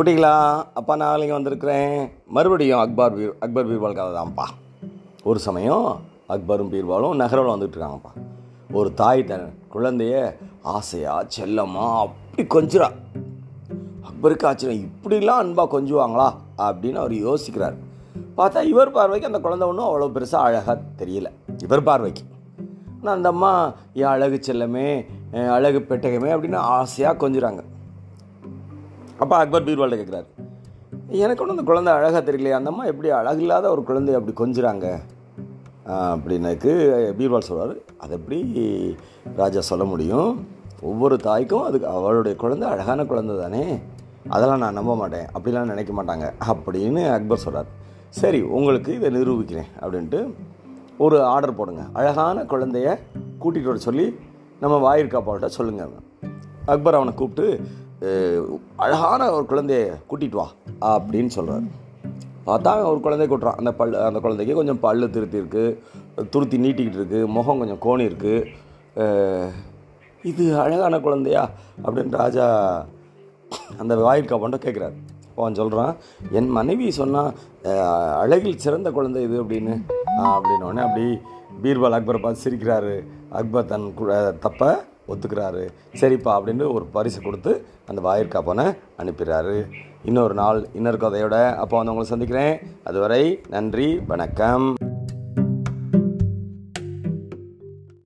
குட்டிங்களா அப்பா நான் இங்கே வந்திருக்கிறேன். மறுபடியும் அக்பர் பீர் அக்பர் பீர்பால் கதை தான்ப்பா. ஒரு சமயம் அக்பரும் பீர்பாலும் நகரில் வந்துட்டு இருக்காங்கப்பா. ஒரு தாய் தன் குழந்தைய ஆசையாக செல்லமாக அப்படி கொஞ்சிறா. அக்பருக்கு ஆச்சரியம் இப்படிலாம் அன்பாக கொஞ்சுவாங்களா? அப்படின்னு அவர் யோசிக்கிறார். பார்த்தா இவர் பார்வைக்கு அந்த குழந்தை ஒன்றும் அவ்வளோ பெருசாக அழகாக தெரியல. இவர் பார்வைக்கு. ஆனால் அந்த அம்மா என் அழகு செல்லமே என் அழகு பெட்டகமே அப்படின்னு ஆசையாக கொஞ்சுறாங்க. அப்போ அக்பர் பீர்வால்ட்ட கேட்குறாரு எனக்கு ஒன்றும் அந்த குழந்தை அழகாக தெரியலையே அந்த அம்மா எப்படி அழகில்லாத ஒரு குழந்தைய அப்படி கொஞ்சுறாங்க? அப்படின்னாக்கு பீர்வால் சொல்கிறார் அது எப்படி ராஜா சொல்ல முடியும்? ஒவ்வொரு தாய்க்கும் அதுக்கு அவளுடைய குழந்தை அழகான குழந்தை தானே? அதெல்லாம் நான் நம்ப மாட்டேன் அப்படிலாம் நினைக்க மாட்டாங்க அப்படின்னு அக்பர் சொல்கிறார் சரி உங்களுக்கு இதை நிரூபிக்கிறேன் அப்படின்ட்டு ஒரு ஆர்டர் போடுங்க. அழகான குழந்தைய கூட்டிகிட்டு வர சொல்லி நம்ம வாயிற்காப்பாள்கிட்ட சொல்லுங்க. அக்பர் அவனை கூப்பிட்டு அழகான ஒரு குழந்தைய கூட்டிகிட்டு வா அப்படின்னு சொல்கிறார் பார்த்தா ஒரு குழந்தைய கூட்டுறான். அந்த பல் அந்த குழந்தைக்கு கொஞ்சம் பல்லு திருத்தி இருக்குது துருத்தி நீட்டிக்கிட்டு இருக்குது முகம் கொஞ்சம் கோணி இருக்குது இது அழகான குழந்தையா அப்படின்னு ராஜா அந்த வாயிற்காப்பாண்ட கேட்குறாரு அவன் சொல்கிறான் என் மனைவி சொன்னால் அழகில் சிறந்த குழந்தை இது அப்படின்னு. அப்படின்னோடனே அப்படி பீர்பால் அக்பரை பார்த்து சிரிக்கிறாரு. அக்பர் தன் தப்பை ஒத்துக்கிறாரு. சரிப்பா அப்படின்னு ஒரு பரிசு கொடுத்து அந்த வாயிற்காப்பனை அனுப்பிடுறாரு இன்னொரு நாள் இன்னொரு கதையோட அப்போ வந்து உங்களை சந்திக்கிறேன். அதுவரை நன்றி வணக்கம்.